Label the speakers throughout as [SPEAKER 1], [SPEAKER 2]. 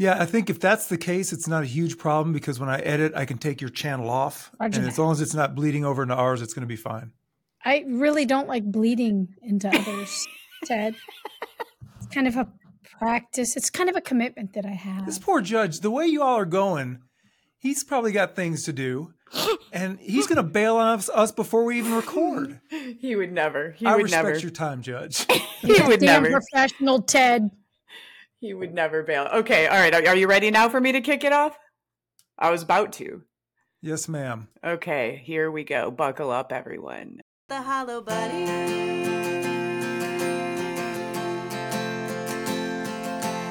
[SPEAKER 1] Yeah, I think if that's the case, it's not a huge problem because when I edit, I can take your channel off.
[SPEAKER 2] Roger
[SPEAKER 1] and as long as it's not bleeding over into ours, it's going to be fine.
[SPEAKER 2] I really don't like bleeding into others, Ted. It's kind of a practice. It's kind of a commitment that I have.
[SPEAKER 1] This poor judge, the way you all are going, he's probably got things to do. And he's going to bail on us, us before we even record.
[SPEAKER 3] He would never. He
[SPEAKER 1] I
[SPEAKER 3] would
[SPEAKER 1] respect
[SPEAKER 3] never.
[SPEAKER 1] your time, Judge.
[SPEAKER 3] He would
[SPEAKER 2] Damn
[SPEAKER 3] never.
[SPEAKER 2] professional Ted.
[SPEAKER 3] He would never bail. Okay, all right. Are, are you ready now for me to kick it off? I was about to.
[SPEAKER 1] yes, ma'am.
[SPEAKER 3] Okay, here we go. Buckle up, everyone.
[SPEAKER 4] The Hollow Bunny.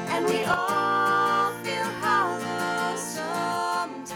[SPEAKER 4] And we all feel hollow sometimes.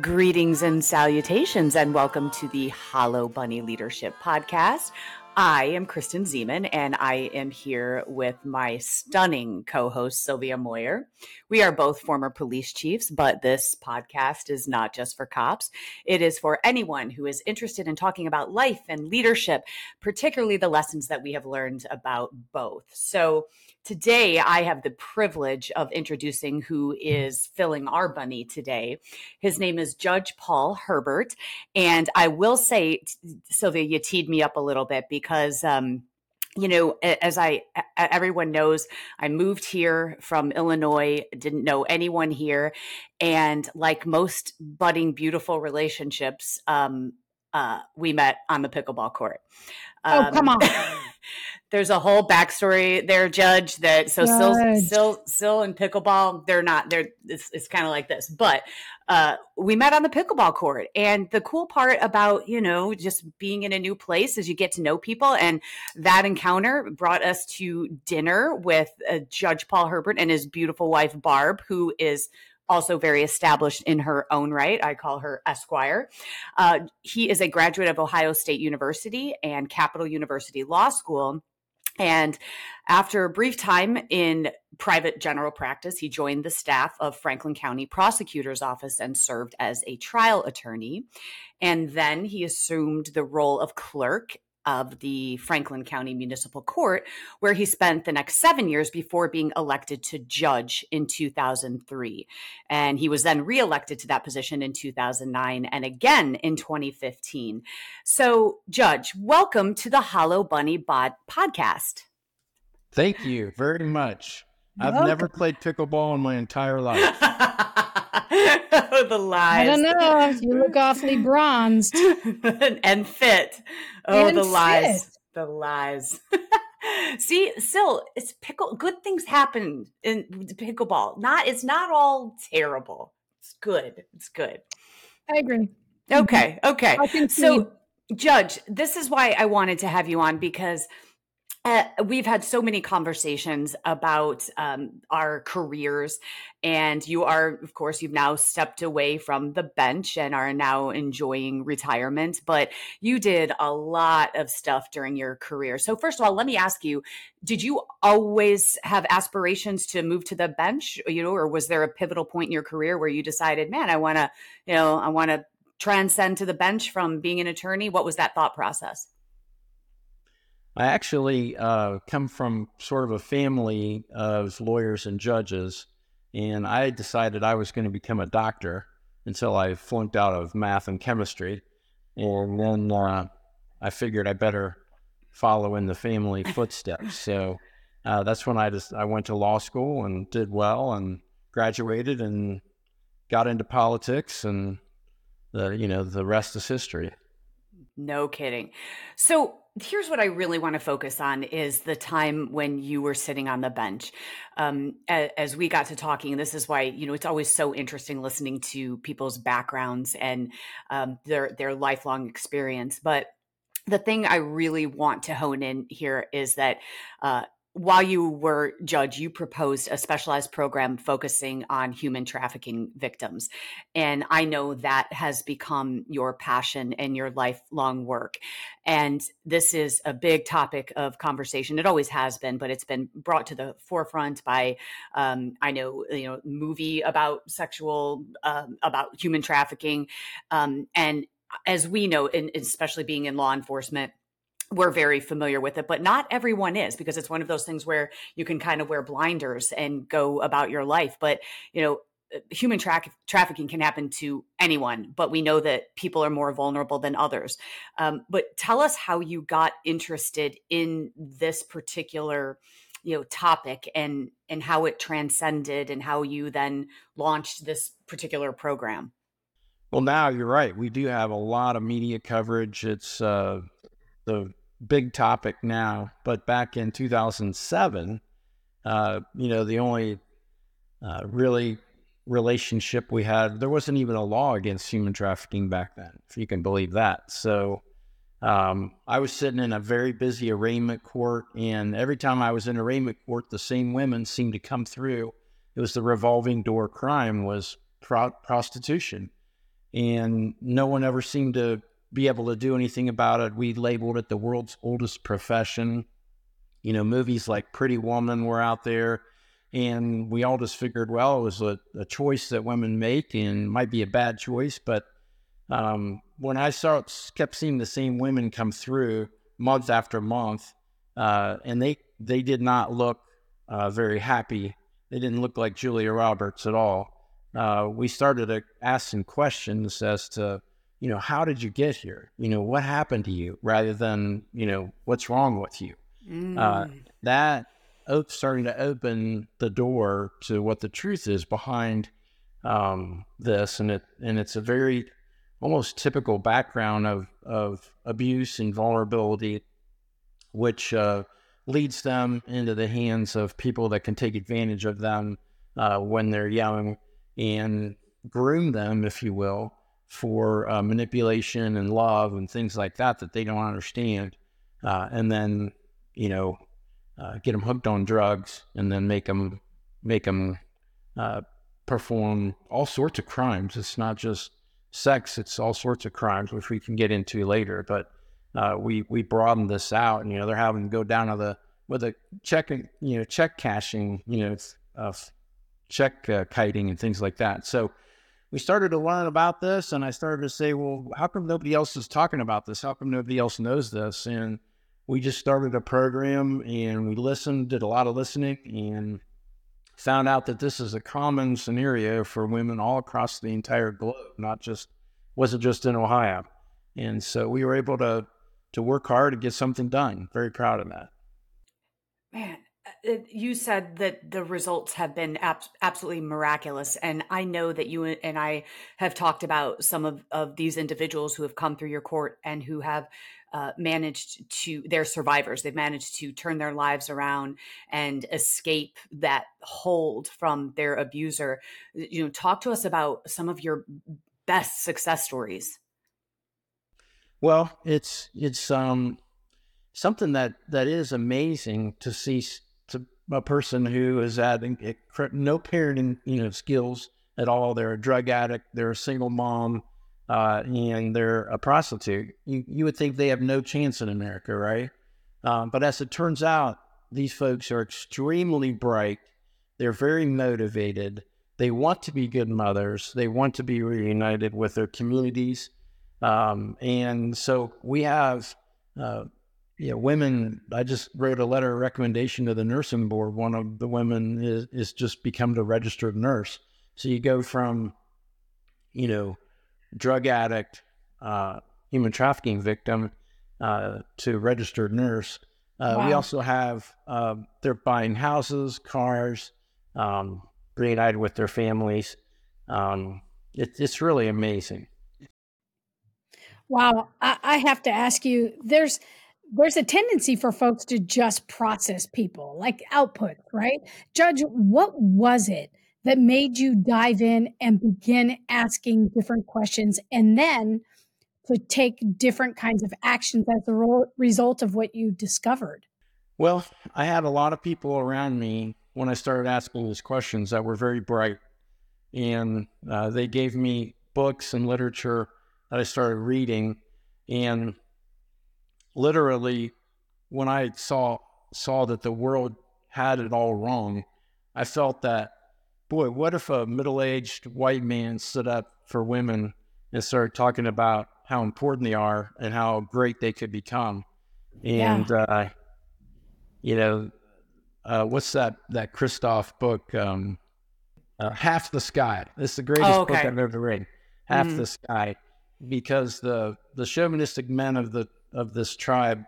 [SPEAKER 3] Greetings and salutations, and welcome to the Hollow Bunny Leadership Podcast. I am Kristen Ziman, and I am here with my stunning co host, Sylvia Moir. We are both former police chiefs, but this podcast is not just for cops. It is for anyone who is interested in talking about life and leadership, particularly the lessons that we have learned about both. So, Today, I have the privilege of introducing who is filling our bunny today. His name is Judge Paul Herbert. And I will say, Sylvia, you teed me up a little bit because, um, you know, as I, everyone knows, I moved here from Illinois, didn't know anyone here. And like most budding, beautiful relationships, um, uh, we met on the pickleball court.
[SPEAKER 2] Oh, come on.
[SPEAKER 3] there's a whole backstory there, Judge. That so Sil,
[SPEAKER 2] Judge.
[SPEAKER 3] Sil, Sil and pickleball, they're not. They're it's, it's kind of like this, but uh, we met on the pickleball court, and the cool part about you know just being in a new place is you get to know people, and that encounter brought us to dinner with uh, Judge Paul Herbert and his beautiful wife Barb, who is also very established in her own right. I call her Esquire. Uh, he is a graduate of Ohio State University and Capital University Law School. And after a brief time in private general practice, he joined the staff of Franklin County Prosecutor's Office and served as a trial attorney. And then he assumed the role of clerk of the Franklin County Municipal Court, where he spent the next seven years before being elected to judge in 2003. And he was then reelected to that position in 2009 and again in 2015. So, Judge, welcome to the Hollow Bunny Bod podcast.
[SPEAKER 5] Thank you very much. I've
[SPEAKER 2] Welcome.
[SPEAKER 5] never played pickleball in my entire life.
[SPEAKER 3] oh, the lies.
[SPEAKER 2] I don't know. You look awfully bronzed.
[SPEAKER 3] and fit. Oh,
[SPEAKER 2] And
[SPEAKER 3] the lies.
[SPEAKER 2] fit.
[SPEAKER 3] The lies. See, still, it's pickle. Good things happen in pickleball. Not, it's not all terrible. It's good. It's good.
[SPEAKER 2] I agree.
[SPEAKER 3] Okay. Okay.
[SPEAKER 2] I can see.
[SPEAKER 3] So, Judge, this is why I wanted to have you on because uh, we've had so many conversations about um, our careers, and you are, of course, you've now stepped away from the bench and are now enjoying retirement. But you did a lot of stuff during your career. So, first of all, let me ask you: Did you always have aspirations to move to the bench, you know, or was there a pivotal point in your career where you decided, man, I want to, you know, I want to transcend to the bench from being an attorney? What was that thought process?
[SPEAKER 5] I actually uh, come from sort of a family of lawyers and judges, and I decided I was going to become a doctor until I flunked out of math and chemistry. And then uh, I figured I better follow in the family footsteps. So uh, that's when I just I went to law school and did well and graduated and got into politics, and the you know the rest is history.
[SPEAKER 3] No kidding. So here's what I really want to focus on is the time when you were sitting on the bench. Um, a- as we got to talking, this is why you know it's always so interesting listening to people's backgrounds and um, their their lifelong experience. But the thing I really want to hone in here is that uh, while you were judge, you proposed a specialized program focusing on human trafficking victims. And I know that has become your passion and your lifelong work. And this is a big topic of conversation. It always has been, but it's been brought to the forefront by, um, I know, you know, movie about sexual, um, about human trafficking. Um, and as we know, and especially being in law enforcement, we're very familiar with it, but not everyone is because it's one of those things where you can kind of wear blinders and go about your life. But, you know, uh, human tra- trafficking can happen to anyone, but we know that people are more vulnerable than others. Um, but tell us how you got interested in this particular you know topic and and how it transcended and how you then launched this particular program
[SPEAKER 5] well now you're right we do have a lot of media coverage it's uh, the big topic now but back in 2007 uh, you know the only uh, really relationship we had there wasn't even a law against human trafficking back then if you can believe that so um, I was sitting in a very busy arraignment court, and every time I was in arraignment court, the same women seemed to come through. It was the revolving door crime was pro- prostitution, and no one ever seemed to be able to do anything about it. We labeled it the world's oldest profession. You know, movies like Pretty Woman were out there, and we all just figured, well, it was a, a choice that women make, and might be a bad choice, but um, when I saw kept seeing the same women come through month after month, uh, and they they did not look uh, very happy. They didn't look like Julia Roberts at all. Uh, we started to ask some questions as to, you know, how did you get here? You know, what happened to you, rather than, you know, what's wrong with you. Uh,
[SPEAKER 3] Mm.
[SPEAKER 5] that op- starting to open the door to what the truth is behind um, this, and it and it's a very almost typical background of of abuse and vulnerability, which uh, leads them into the hands of people that can take advantage of them uh, when they're young and groom them, if you will, for uh, manipulation and love and things like that that they don't understand, uh, and then you know uh, get them hooked on drugs and then make them make them uh, perform all sorts of crimes. It's not just sex; it's all sorts of crimes, which we can get into later. But uh, we we broaden this out, and you know they're having to go down to the with a check, you know, check cashing, you know, check uh, kiting and things like that. So we started to learn about this, and I started to say, well, how come nobody else is talking about this? How come nobody else knows this? And we just started a program, and we listened, did a lot of listening, and found out that this is a common scenario for women all across the entire globe, not just wasn't just in Ohio. And so we were able to to work hard to get something done. Very proud of that.
[SPEAKER 3] Man, you said that the results have been abs- absolutely miraculous. And I know that you and I have talked about some of, of these individuals who have come through your court and who have uh, managed to, they're survivors. They've managed to turn their lives around and escape that hold from their abuser. You know, talk to us about some of your best success stories.
[SPEAKER 5] Well, it's it's um something that that is amazing to see a person who it cr- no parenting you know skills at all. They're a drug addict. They're a single mom, uh, and they're a prostitute. You you would think they have no chance in America, right? Um, but as it turns out, these folks are extremely bright. They're very motivated. They want to be good mothers. They want to be reunited with their communities. Um, and so we have, uh, know, women. I just wrote a letter of recommendation to the nursing board. One of the women is, is just become a registered nurse. So you go from, you know, drug addict, uh, human trafficking victim uh, to registered nurse. Uh, We also have uh, they're buying houses, cars, um, reunited with their families. Um, it, it's really amazing.
[SPEAKER 2] Wow, I, I have to ask you. There's there's a tendency for folks to just process people like output, right? Judge, what was it that made you dive in and begin asking different questions, and then to take different kinds of actions as a result of what you discovered?
[SPEAKER 5] Well, I had a lot of people around me when I started asking these questions that were very bright, and uh, they gave me books and literature that I started reading, and literally, when I saw saw that the world had it all wrong, I felt that, boy, what if a middle aged white man stood up for women and started talking about how important they are and how great they could become?
[SPEAKER 2] Yeah.
[SPEAKER 5] And uh, you know, uh, what's that that Kristof book? Um, uh, Half the Sky. Is the greatest
[SPEAKER 3] Oh,
[SPEAKER 5] book. I've ever read. Half
[SPEAKER 3] Mhm.
[SPEAKER 5] the Sky, because the the chauvinistic men of the of this tribe,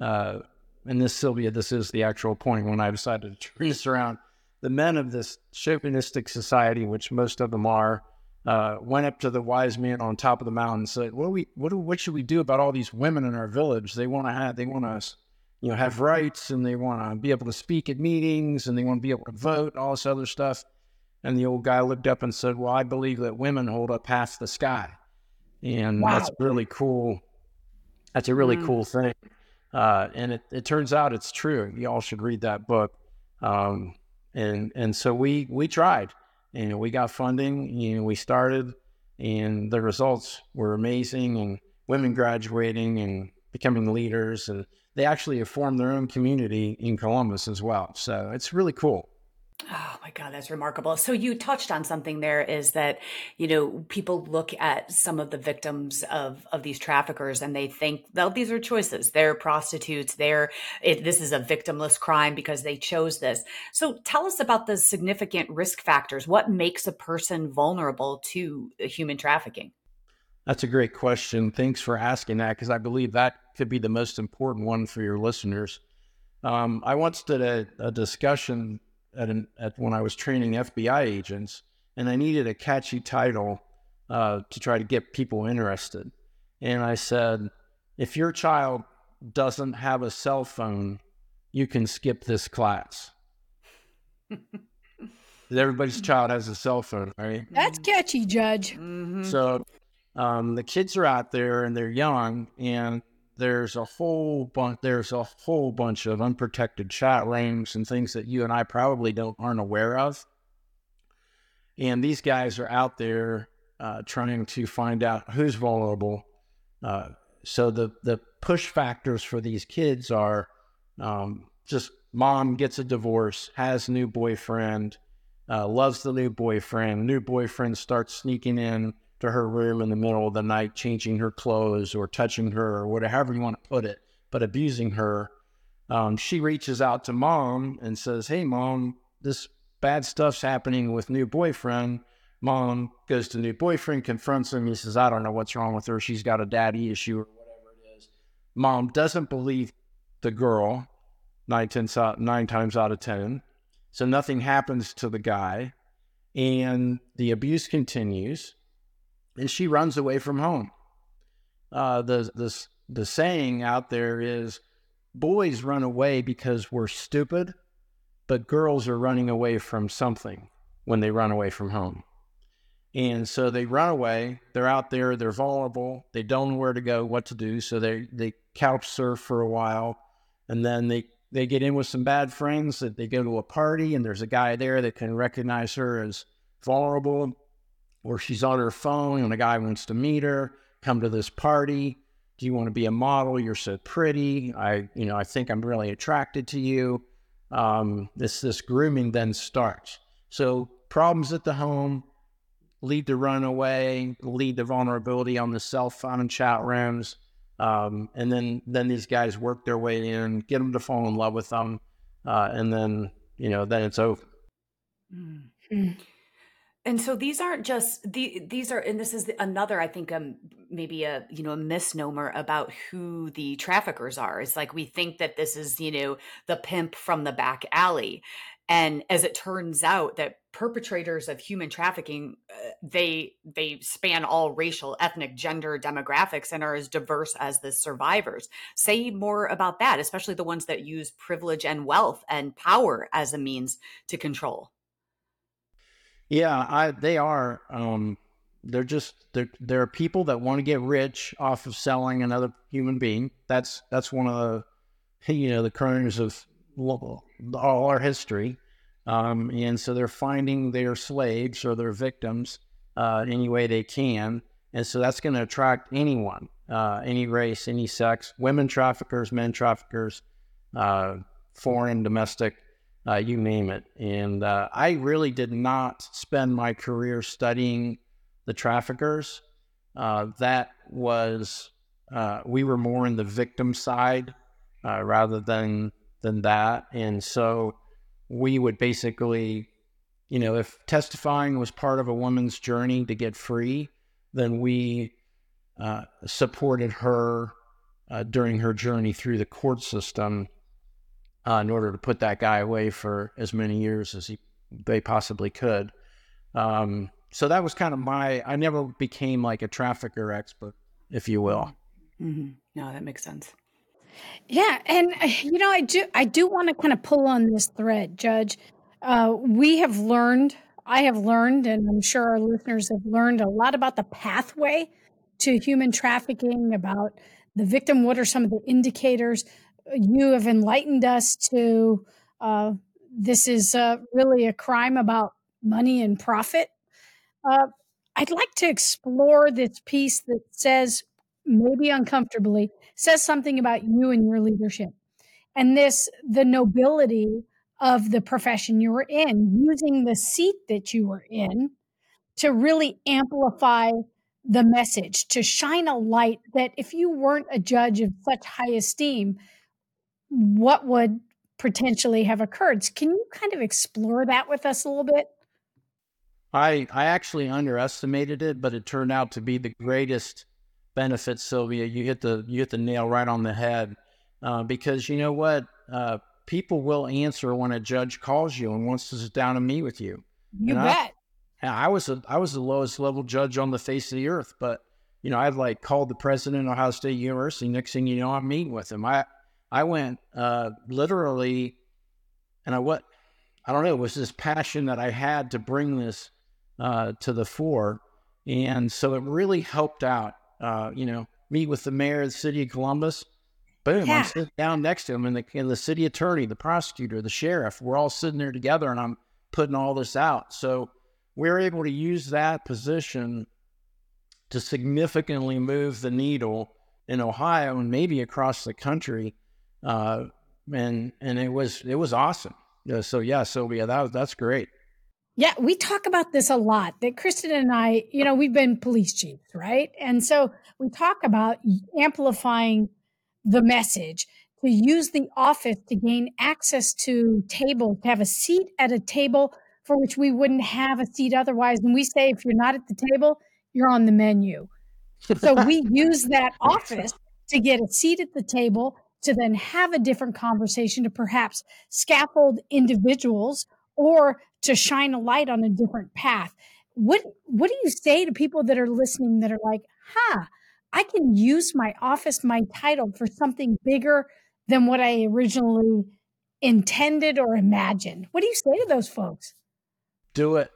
[SPEAKER 5] uh, and this Sylvia, this is the actual point when I decided to turn this around. The men of this chauvinistic society, which most of them are, uh, went up to the wise man on top of the mountain and said, "What do we? What do? What should we do about all these women in our village? They want to have. They want to, you know, have rights, and they want to be able to speak at meetings, and they want to be able to vote, and all this other stuff." And the old guy looked up and said, "Well, I believe that women hold up half the sky, and that's really cool. That's a really
[SPEAKER 3] Mm.
[SPEAKER 5] cool thing." Uh, and it, it turns out it's true. You all should read that book. Um, and and so we we tried, and we got funding, and we started, and the results were amazing. And women graduating and becoming leaders, and they actually have formed their own community in Columbus as well. So it's really cool.
[SPEAKER 3] Oh my God, that's remarkable. So you touched on something there is that, you know, people look at some of the victims of, of these traffickers and they think, well, these are choices. They're prostitutes. They're, it, this is a victimless crime because they chose this. So tell us about the significant risk factors. What makes a person vulnerable to human trafficking?
[SPEAKER 5] That's a great question. Thanks for asking that because I believe that could be the most important one for your listeners. Um, I once did a, a discussion at, an, at when I was training FBI agents, and I needed a catchy title uh, to try to get people interested. And I said, if your child doesn't have a cell phone, you can skip this class. Everybody's child has a cell phone, right?
[SPEAKER 2] That's catchy, Judge.
[SPEAKER 3] Mhm.
[SPEAKER 5] So um, the kids are out there and they're young, and there's a whole bunch. There's a whole bunch of unprotected chat rooms and things that you and I probably don't aren't aware of. And these guys are out there uh, trying to find out who's vulnerable. Uh, so the the push factors for these kids are um, just mom gets a divorce, has new boyfriend, uh, loves the new boyfriend. New boyfriend starts sneaking in to her room in the middle of the night, changing her clothes or touching her or whatever you want to put it, but abusing her. Um, she reaches out to mom and says, Hey, mom, this bad stuff's happening with new boyfriend. Mom goes to new boyfriend, confronts him. He says, I don't know what's wrong with her. She's got a daddy issue or whatever it is. Mom doesn't believe the girl nine, nine times out of 10. So nothing happens to the guy. And the abuse continues. And she runs away from home. Uh, the, the, the saying out there is boys run away because we're stupid, but girls are running away from something when they run away from home. And so they run away. They're out there. They're vulnerable. They don't know where to go, what to do. So they, they couch surf for a while. And then they, they get in with some bad friends that they go to a party and there's a guy there that can recognize her as vulnerable or she's on her phone and a guy wants to meet her, come to this party. Do you want to be a model? You're so pretty. I, you know, I think I'm really attracted to you. Um, this this grooming then starts. So problems at the home lead to runaway, lead to vulnerability on the cell phone and chat rooms. Um, and then then these guys work their way in, get them to fall in love with them, uh, and then you know then it's over.
[SPEAKER 3] Mm. And so these aren't just the these are and this is another I think um maybe a you know a misnomer about who the traffickers are. It's like we think that this is you know the pimp from the back alley, and as it turns out that perpetrators of human trafficking uh, they they span all racial, ethnic, gender demographics and are as diverse as the survivors. Say more about that, especially the ones that use privilege and wealth and power as a means to control.
[SPEAKER 5] Yeah, I they are. Um, they're just they're there are people that want to get rich off of selling another human being. That's that's one of the you know the crimes of all our history. Um, and so they're finding their slaves or their victims uh, any way they can, and so that's going to attract anyone, uh, any race, any sex, women traffickers, men traffickers, uh, foreign, domestic uh, you name it. And uh, I really did not spend my career studying the traffickers. Uh, that was, uh, we were more in the victim side uh, rather than than that. And so we would basically, you know, if testifying was part of a woman's journey to get free, then we uh, supported her during her journey through the court system uh, in order to put that guy away for as many years as he, they possibly could. Um, so that was kind of my. I never became like a trafficker expert, if you will.
[SPEAKER 3] hmm No, that makes sense.
[SPEAKER 2] Yeah, and uh, you know, I do I do want to kind of pull on this thread, Judge. Uh, we have learned, I have learned, and I'm sure our listeners have learned a lot about the pathway to human trafficking, about the victim. What are some of the indicators? You have enlightened us to uh, this is uh, really a crime about money and profit. Uh, I'd like to explore this piece that says, maybe uncomfortably, says something about you and your leadership. And this, the nobility of the profession you were in, using the seat that you were in to really amplify the message, to shine a light that if you weren't a judge of such high esteem, what would potentially have occurred? Can you kind of explore that with us a little bit?
[SPEAKER 5] I I actually underestimated it, but it turned out to be the greatest benefit, Sylvia. You hit the you hit the nail right on the head, uh, because you know what, uh, people will answer when a judge calls you and wants to sit down and meet with you.
[SPEAKER 2] You
[SPEAKER 5] And I-
[SPEAKER 2] bet.
[SPEAKER 5] And I was a I was the lowest level judge on the face of the earth, but you know I'd like called the president of Ohio State University. Next thing you know, I'm meeting with him. I I went uh, literally, and I what I don't know. It was this passion that I had to bring this uh, to the fore, and so it really helped out. Uh, you know, meet with the mayor of the city of Columbus. Boom!
[SPEAKER 2] Yeah.
[SPEAKER 5] I'm sitting down next to him, and the and the city attorney, the prosecutor, the sheriff. We're all sitting there together, and I'm putting all this out. So we're able to use that position to significantly move the needle in Ohio and maybe across the country. Uh, and and it was it was awesome. Yeah, so yeah, Sylvia, that that's great.
[SPEAKER 2] Yeah, we talk about this a lot. That Kristen and I, you know, we've been police chiefs, right? And so we talk about amplifying the message to use the office to gain access to table, to have a seat at a table for which we wouldn't have a seat otherwise. And we say, if you're not at the table, you're on the menu. So we use that office to get a seat at the table to then have a different conversation to perhaps scaffold individuals or to shine a light on a different path. What what do you say to people that are listening that are like, huh, I can use my office, my title for something bigger than what I originally intended or imagined? What do you say to those folks?
[SPEAKER 5] Do it.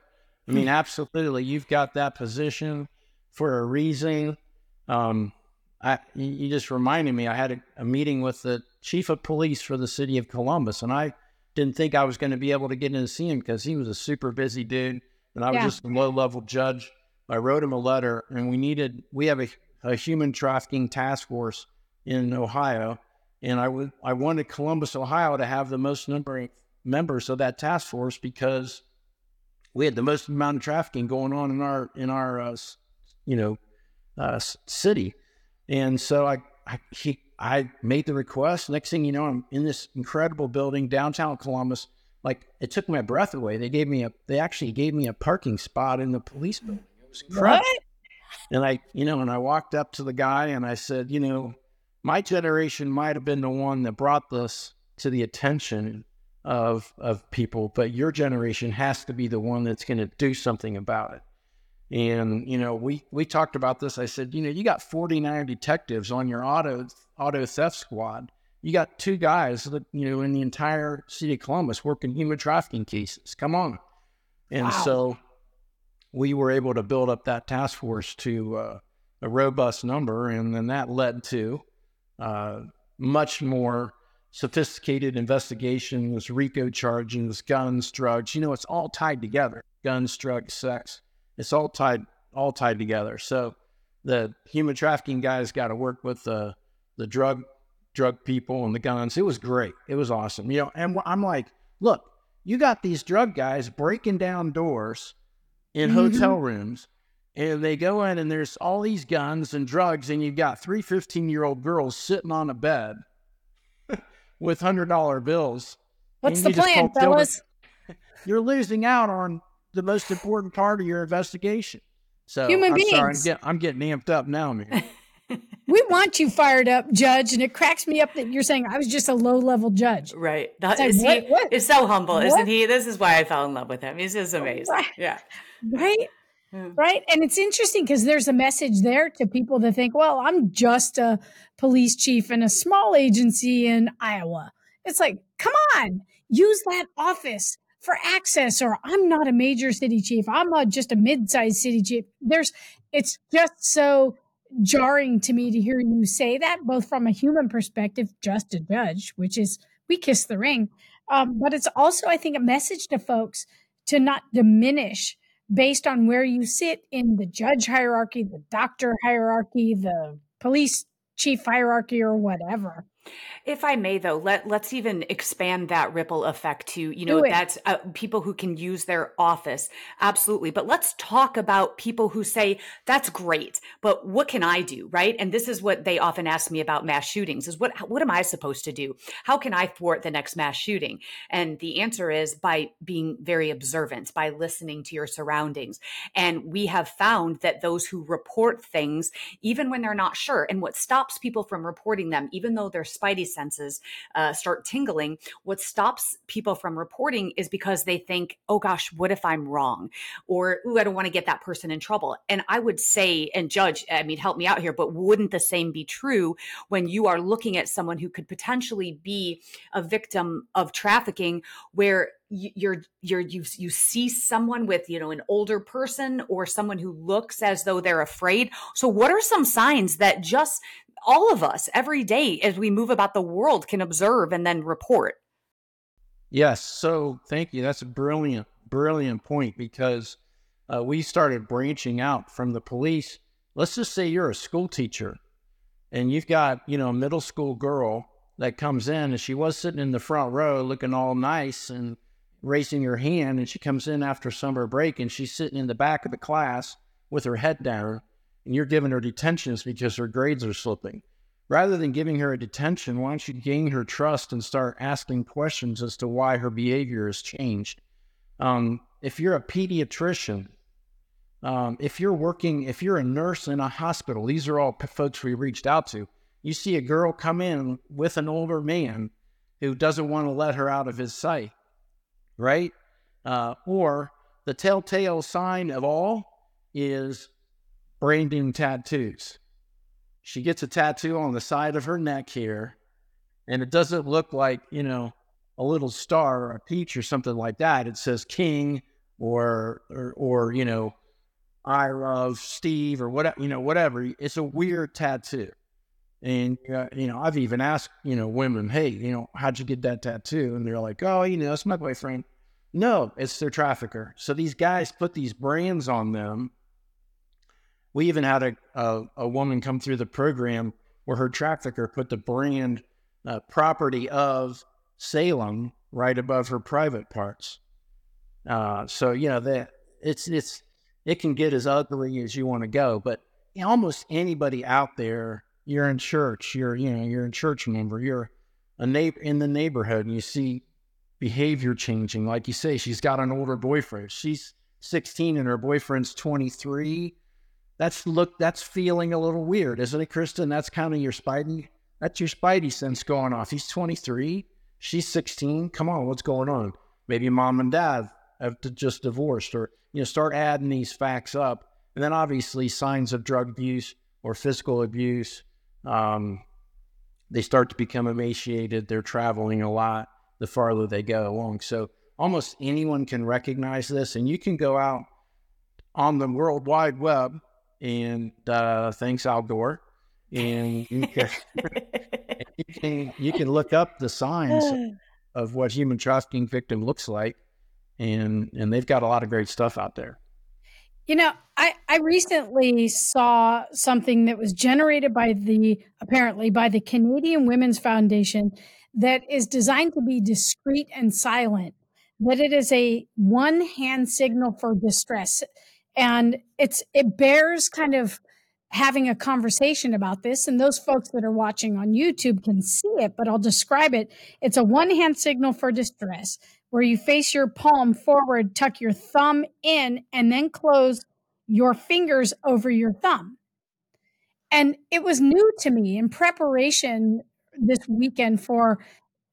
[SPEAKER 5] I mean, absolutely. You've got that position for a reason. Um, I, you just reminded me. I had a, a meeting with the chief of police for the city of Columbus, and I didn't think I was going to be able to get in to see him because he was a super busy dude, and I was
[SPEAKER 2] Yeah.
[SPEAKER 5] just a low level judge. I wrote him a letter, and we needed. We have a, a human trafficking task force in Ohio, and I would I wanted Columbus, Ohio, to have the most number of members of that task force because we had the most amount of trafficking going on in our in our uh, you know uh, city, and so I I he I made the request. Next thing you know, I'm in this incredible building downtown Columbus. Like it took my breath away. They gave me a they actually gave me a parking spot in the police building. It was incredible. And I, you know, and I walked up to the guy and I said, you know, my generation might have been the one that brought this to the attention of of people, but your generation has to be the one that's going to do something about it. And you know, we we talked about this. I said, you know, you got 49 detectives on your auto auto theft squad. You got two guys that you know in the entire city of Columbus working human trafficking cases. Come on. And
[SPEAKER 2] Wow.
[SPEAKER 5] so we were able to build up that task force to uh, a robust number, and then that led to uh, much more sophisticated investigations, RICO charges, guns, drugs. You know, it's all tied together. Guns, drugs, sex. It's all tied, all tied together. So the human trafficking guys got to work with the the drug drug people and the guns. It was great. It was awesome. You know, and I'm like, look, you got these drug guys breaking down doors in
[SPEAKER 2] Mhm.
[SPEAKER 5] hotel rooms and they go in and there's all these guns and drugs and you've got three 15 year old girls sitting on a bed with hundred dollar bills.
[SPEAKER 2] What's the plan, fellas?
[SPEAKER 5] You're losing out on the most important part of your investigation. So
[SPEAKER 2] Human
[SPEAKER 5] I'm sorry, I'm,
[SPEAKER 2] beings.
[SPEAKER 5] get, I'm getting amped up now, man.
[SPEAKER 2] We want you fired up, Judge, and it cracks me up that you're saying I was just a low level judge.
[SPEAKER 3] Right. That,
[SPEAKER 2] It's like,
[SPEAKER 3] is he
[SPEAKER 2] what- what?
[SPEAKER 3] is so humble, isn't he? This is why I fell in love with him. He's just amazing.
[SPEAKER 2] Right.
[SPEAKER 3] Yeah.
[SPEAKER 2] Right?
[SPEAKER 3] Hmm.
[SPEAKER 2] Right. And it's interesting because there's a message there to people that think, well, I'm just a police chief in a small agency in Iowa. It's like, come on, use that office for access, or I'm not a major city chief. I'm a, just a mid sized city chief. There's, it's just so jarring to me to hear you say that, both from a human perspective, just a judge, which is we kiss the ring. Um, but it's also, I think, a message to folks to not diminish based on where you sit in the judge hierarchy, the doctor hierarchy, the police chief hierarchy, or whatever.
[SPEAKER 3] If I may, though, let let's even expand that ripple effect to you know that's uh, people who can use their office, absolutely. But let's talk about people who say that's great, but what can I do, right? And this is what they often ask me about mass shootings: is what what am I supposed to do? How can I thwart the next mass shooting? And the answer is by being very observant, by listening to your surroundings. And we have found that those who report things, even when they're not sure, and what stops people from reporting them, even though their spidey senses uh, start tingling, what stops people from reporting is because they think, oh gosh, what if I'm wrong? Or, ooh, I don't want to get that person in trouble. And I would say, and judge, I mean, help me out here, but wouldn't the same be true when you are looking at someone who could potentially be a victim of trafficking where you're you're you you see someone with you know an older person or someone who looks as though they're afraid so what are some signs that just all of us every day as we move about the world can observe and then report
[SPEAKER 5] Yes. So thank you. That's a brilliant, brilliant point because uh, we started branching out from the police. Let's just say you're a school teacher and you've got, you know, a middle school girl that comes in and she was sitting in the front row looking all nice and raising her hand. And she comes in after summer break and she's sitting in the back of the class with her head down and you're giving her detentions because her grades are slipping rather than giving her a detention, why don't you gain her trust and start asking questions as to why her behavior has changed? Um, if you're a pediatrician, um, if you're working, if you're a nurse in a hospital, these are all p- folks we reached out to. You see a girl come in with an older man who doesn't want to let her out of his sight, right? Uh, or the telltale sign of all is branding tattoos she gets a tattoo on the side of her neck here, and it doesn't look like, you know, a little star or a peach or something like that. It says King or or, or you know, I love Steve or whatever, you know, whatever. It's a weird tattoo. And uh, you know, I've even asked, you know, women, "Hey, you know, how'd you get that tattoo?" And they're like, "Oh, you know, it's my boyfriend." No, it's their trafficker. So these guys put these brands on them we even had a, a, a woman come through the program where her trafficker put the brand uh, property of Salem right above her private parts. Uh, so you know that it's it's it can get as ugly as you want to go, but almost anybody out there, you're in church, you're you know you're a church member, you're a neighbor in the neighborhood, and you see behavior changing. Like you say, she's got an older boyfriend. She's 16 and her boyfriend's 23 that's look that's feeling a little weird, isn't it, Kristen? That's of your spidey that's your spidey sense going off. He's 23, she's 16. Come on, what's going on? Maybe mom and dad have just divorced, or you know, start adding these facts up, and then obviously signs of drug abuse or physical abuse. Um, they start to become emaciated. They're traveling a lot the farther they go along. So almost anyone can recognize this, and you can go out on the World Wide Web and uh, thanks Al Gore, and you can, you can you can look up the signs of what human trafficking victim looks like, and and they've got a lot of great stuff out there.
[SPEAKER 2] You know, I, I recently saw something that was generated by the apparently by the Canadian Women's Foundation that is designed to be discreet and silent, that it is a one hand signal for distress. And it's it bears kind of having a conversation about this. And those folks that are watching on YouTube can see it, but I'll describe it. It's a one hand signal for distress where you face your palm forward, tuck your thumb in, and then close your fingers over your thumb. And it was new to me in preparation this weekend for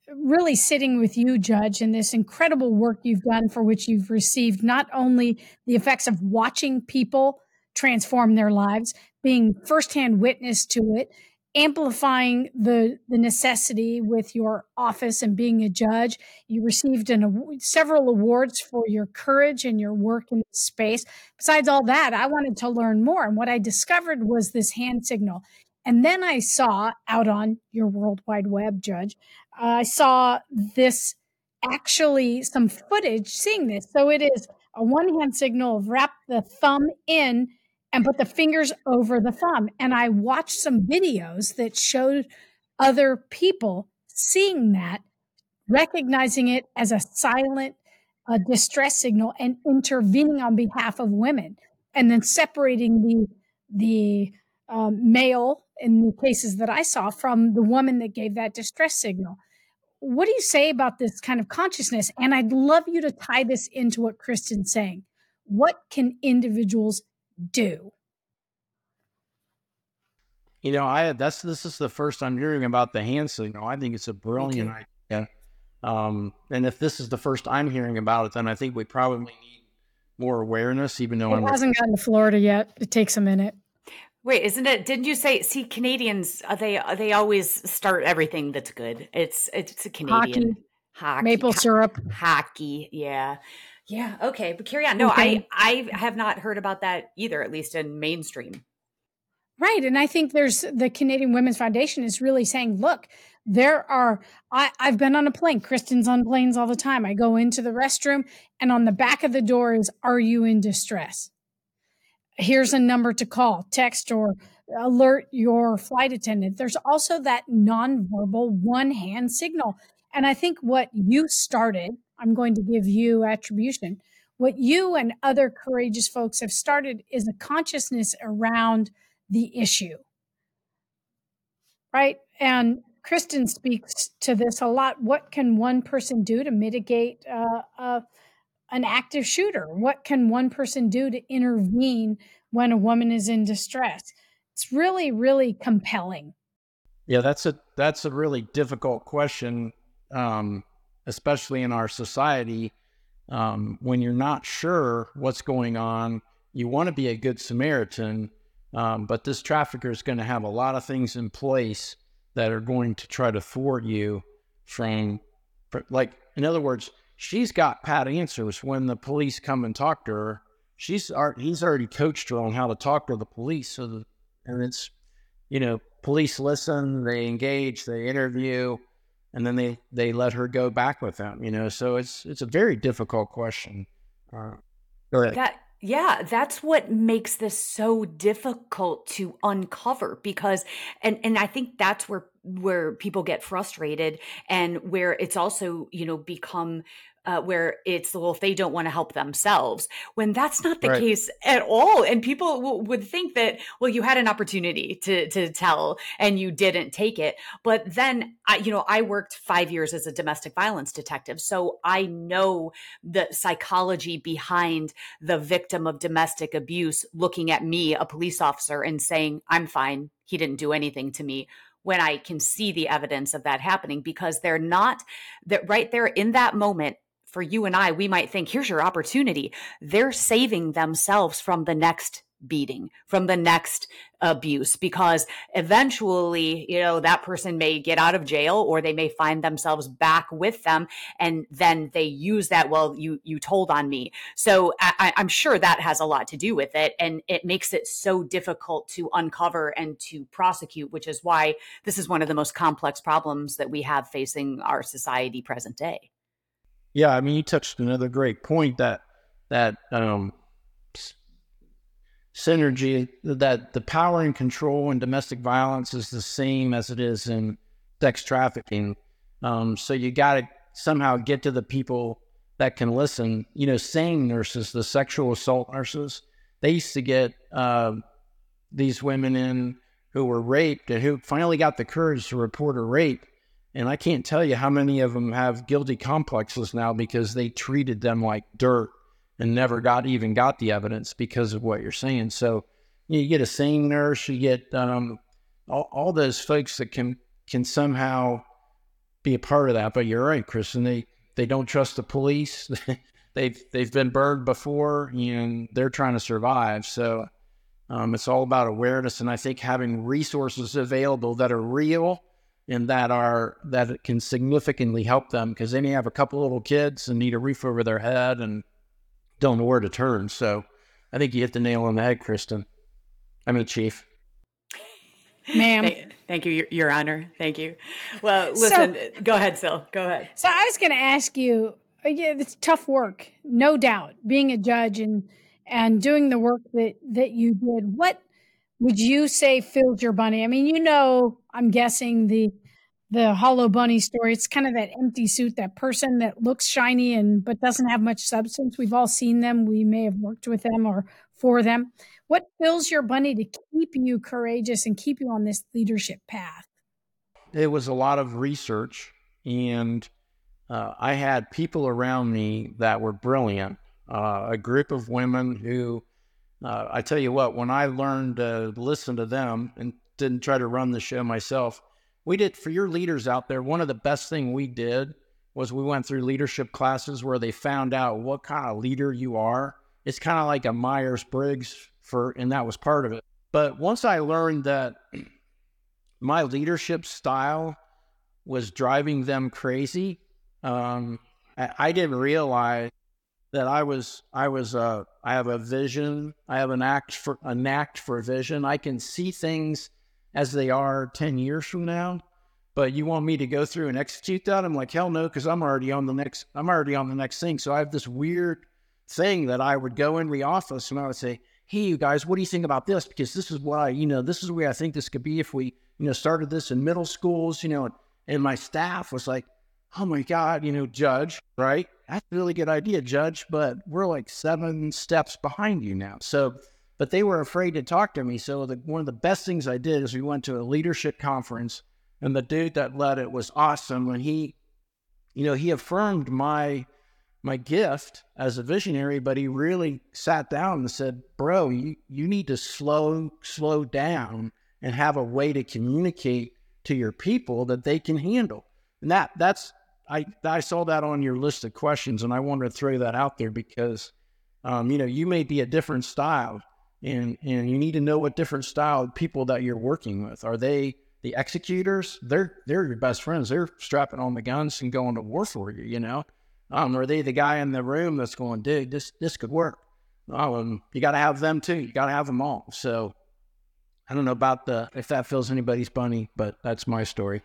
[SPEAKER 2] really sitting with you, Judge, and this incredible work you've done for which you've received not only the effects of watching people transform their lives, being firsthand witness to it, amplifying the the necessity with your office and being a judge. You received an several awards for your courage and your work in this space. Besides all that, I wanted to learn more, and what I discovered was this hand signal. And then I saw out on your World Wide Web, Judge, I saw this actually some footage seeing this. So it is a one hand signal of wrap the thumb in and put the fingers over the thumb. And I watched some videos that showed other people seeing that, recognizing it as a silent uh, distress signal and intervening on behalf of women, and then separating the the um, male in the cases that I saw from the woman that gave that distress signal. What do you say about this kind of consciousness? And I'd love you to tie this into what Kristen's saying. What can individuals do?
[SPEAKER 5] You know, I that's this is the first I'm hearing about the hand signal. I think it's a brilliant idea. Um, and if this is the first I'm hearing about it, then I think we probably need more awareness. Even though
[SPEAKER 2] it
[SPEAKER 5] I'm
[SPEAKER 2] hasn't gotten to Florida yet, it takes a minute.
[SPEAKER 3] Wait, isn't it? Didn't you say? See, Canadians uh, they uh, they always start everything that's good. It's it's a Canadian
[SPEAKER 2] hockey, hockey maple syrup,
[SPEAKER 3] hockey. Yeah, yeah. Okay, but carry on. No, okay. I I have not heard about that either. At least in mainstream.
[SPEAKER 2] Right. And I think there's the Canadian Women's Foundation is really saying, look, there are, I, I've been on a plane. Kristen's on planes all the time. I go into the restroom and on the back of the door is, are you in distress? Here's a number to call, text, or alert your flight attendant. There's also that nonverbal one hand signal. And I think what you started, I'm going to give you attribution. What you and other courageous folks have started is a consciousness around the issue. Right? And Kristen speaks to this a lot. What can one person do to mitigate uh, uh, an active shooter? What can one person do to intervene when a woman is in distress? It's really, really compelling.
[SPEAKER 5] Yeah, that's a that's a really difficult question, um, especially in our society. Um, when you're not sure what's going on, you want to be a good Samaritan, um, but this trafficker is going to have a lot of things in place that are going to try to thwart you from, like, in other words, she's got pat answers when the police come and talk to her. She's he's already coached her on how to talk to the police. So, the, and it's, you know, police listen, they engage, they interview, and then they they let her go back with them. You know, so it's it's a very difficult question. Uh,
[SPEAKER 3] that yeah, that's what makes this so difficult to uncover because and and I think that's where where people get frustrated and where it's also, you know, become uh, where it's well if they don't want to help themselves when that's not the right. case at all and people w- would think that well you had an opportunity to to tell and you didn't take it but then I, you know i worked five years as a domestic violence detective so i know the psychology behind the victim of domestic abuse looking at me a police officer and saying i'm fine he didn't do anything to me when I can see the evidence of that happening because they're not that right there in that moment for you and I, we might think, here's your opportunity. They're saving themselves from the next beating, from the next abuse, because eventually, you know, that person may get out of jail or they may find themselves back with them. And then they use that, well, you, you told on me. So I, I'm sure that has a lot to do with it. And it makes it so difficult to uncover and to prosecute, which is why this is one of the most complex problems that we have facing our society present day.
[SPEAKER 5] Yeah, I mean, you touched another great point that that um, synergy that the power and control in domestic violence is the same as it is in sex trafficking. Um, so you got to somehow get to the people that can listen. You know, SANE nurses, the sexual assault nurses, they used to get uh, these women in who were raped and who finally got the courage to report a rape. And I can't tell you how many of them have guilty complexes now because they treated them like dirt and never got even got the evidence because of what you're saying. So you get a SANE nurse, you get um, all, all those folks that can can somehow be a part of that. But you're right, Kristen. They they don't trust the police. they've they've been burned before, and they're trying to survive. So um, it's all about awareness, and I think having resources available that are real and that are that can significantly help them because they may have a couple little kids and need a roof over their head and don't know where to turn. So I think you hit the nail on the head, Kristen. I mean, Chief.
[SPEAKER 2] Ma'am.
[SPEAKER 3] Thank, thank you, Your, Your Honor. Thank you. Well, listen, go ahead, Sil. Go ahead.
[SPEAKER 2] So I was going to ask you. uh, Yeah, it's tough work, no doubt. Being a judge and and doing the work that that you did. What would you say filled your bunny? I mean, you know, I'm guessing the the hollow bunny story. It's kind of that empty suit, that person that looks shiny and but doesn't have much substance. We've all seen them. We may have worked with them or for them. What fills your bunny to keep you courageous and keep you on this leadership path?
[SPEAKER 5] it was a lot of research and uh, i had people around me that were brilliant uh, a group of women who uh, i tell you what when i learned to listen to them and didn't try to run the show myself we did for your leaders out there one of the best thing we did was we went through leadership classes where they found out what kind of leader you are it's kind of like a myers-briggs for and that was part of it but once i learned that my leadership style was driving them crazy. Um, I didn't realize that I was I was uh, I have a vision. I have an act for a knack for vision. I can see things as they are ten years from now. But you want me to go through and execute that? I'm like hell no, because I'm already on the next. I'm already on the next thing. So I have this weird thing that I would go in the office and I would say, "Hey, you guys, what do you think about this? Because this is I, you know, this is where I think this could be if we, you know, started this in middle schools, you know." And, and my staff was like, "Oh my God, you know, Judge, right? That's a really good idea, Judge, but we're like seven steps behind you now." So, but they were afraid to talk to me. So the, one of the best things I did is we went to a leadership conference, and the dude that led it was awesome. And he, you know, he affirmed my my gift as a visionary, but he really sat down and said, "Bro, you you need to slow slow down and have a way to communicate to your people that they can handle." And that that's I I saw that on your list of questions, and I wanted to throw that out there because, um, you know, you may be a different style, and and you need to know what different style people that you're working with are they the executors they're they're your best friends they're strapping on the guns and going to war for you you know um, are they the guy in the room that's going, dude, this this could work? Oh, you got to have them too. You got to have them all. So I don't know about the if that fills anybody's bunny, but that's my story.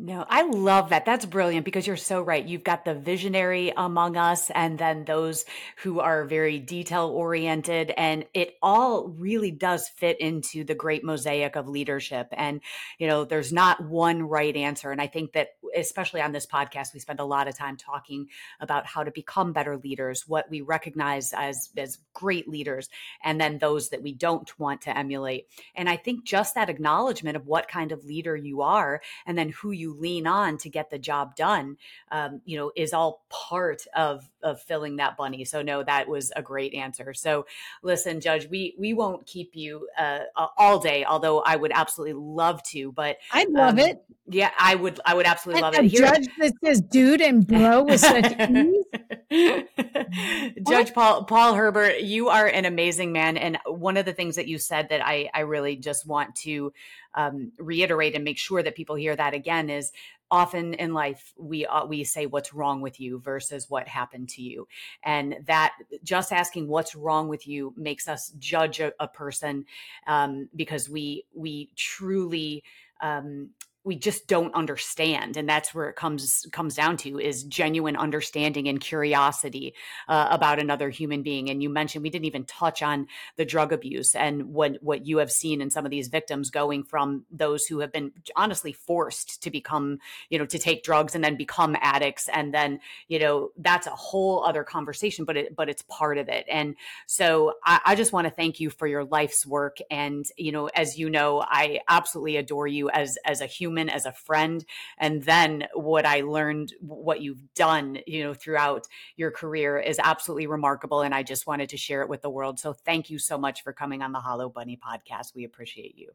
[SPEAKER 3] No, I love that. That's brilliant because you're so right. You've got the visionary among us and then those who are very detail oriented. And it all really does fit into the great mosaic of leadership. And, you know, there's not one right answer. And I think that, especially on this podcast, we spend a lot of time talking about how to become better leaders, what we recognize as, as great leaders, and then those that we don't want to emulate. And I think just that acknowledgement of what kind of leader you are and then who you lean on to get the job done, um, you know, is all part of of filling that bunny. So no, that was a great answer. So listen, Judge, we we won't keep you uh, all day, although I would absolutely love to. But
[SPEAKER 2] I'd love
[SPEAKER 3] um,
[SPEAKER 2] it.
[SPEAKER 3] Yeah, I would. I would absolutely love it. Here-
[SPEAKER 2] judge that says dude and bro with such ease.
[SPEAKER 3] Judge Paul Paul Herbert, you are an amazing man, and one of the things that you said that I I really just want to um, reiterate and make sure that people hear that again is often in life we uh, we say what's wrong with you versus what happened to you. And that just asking what's wrong with you makes us judge a, a person um, because we we truly um, we just don't understand and that's where it comes comes down to is genuine understanding and curiosity uh, about another human being. And you mentioned we didn't even touch on the drug abuse and what what you have seen in some of these victims going from those who have been honestly forced to become you know to take drugs and then become addicts. And then you know that's a whole other conversation but it but it's part of it. And so i, I just want to thank you for your life's work. And you know as you know i absolutely adore you as as a human as a friend and then what i learned what you've done you know throughout your career is absolutely remarkable and i just wanted to share it with the world so thank you so much for coming on the hollow bunny podcast we appreciate you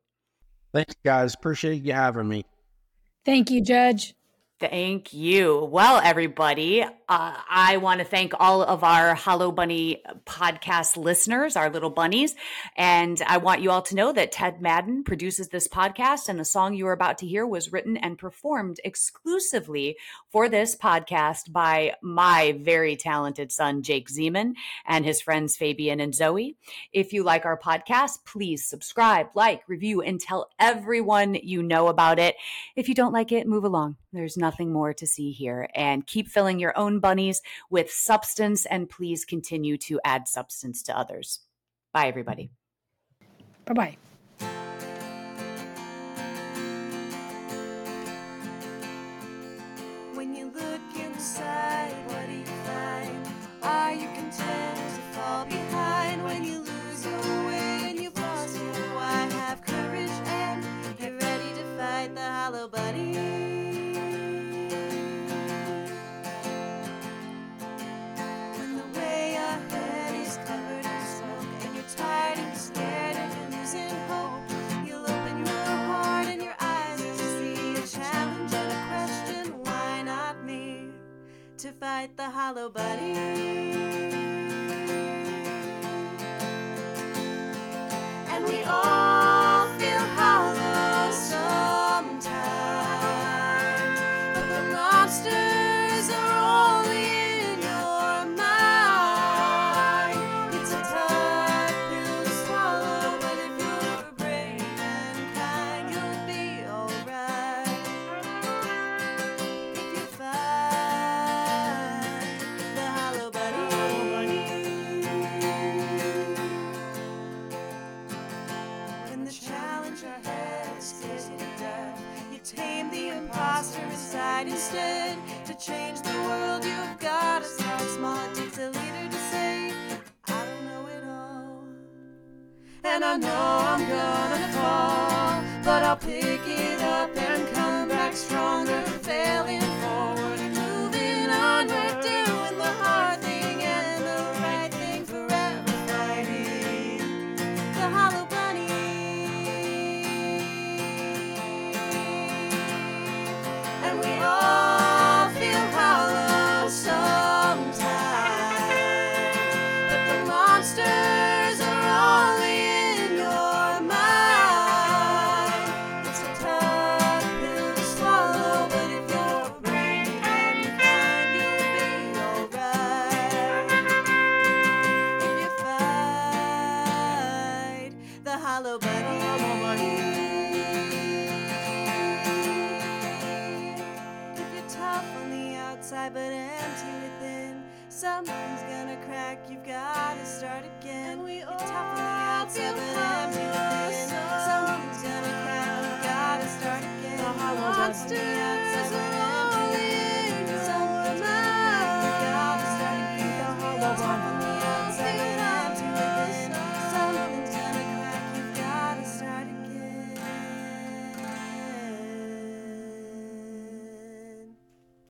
[SPEAKER 5] Thanks, guys. Appreciate you having me.
[SPEAKER 2] Thank you, Judge.
[SPEAKER 3] Thank you. Well, everybody, uh, I want to thank all of our Hollow Bunny podcast listeners, our little bunnies. And I want you all to know that Ted Madden produces this podcast, and the song you are about to hear was written and performed exclusively for this podcast by my very talented son, Jake Ziman, and his friends Fabian and Zoe. If you like our podcast, please subscribe, like, review, and tell everyone you know about it. If you don't like it, move along. There's nothing more to see here. And keep filling your own bunnies with substance and please continue to add substance to others. Bye, everybody.
[SPEAKER 2] Bye bye.
[SPEAKER 4] The hollow buddy?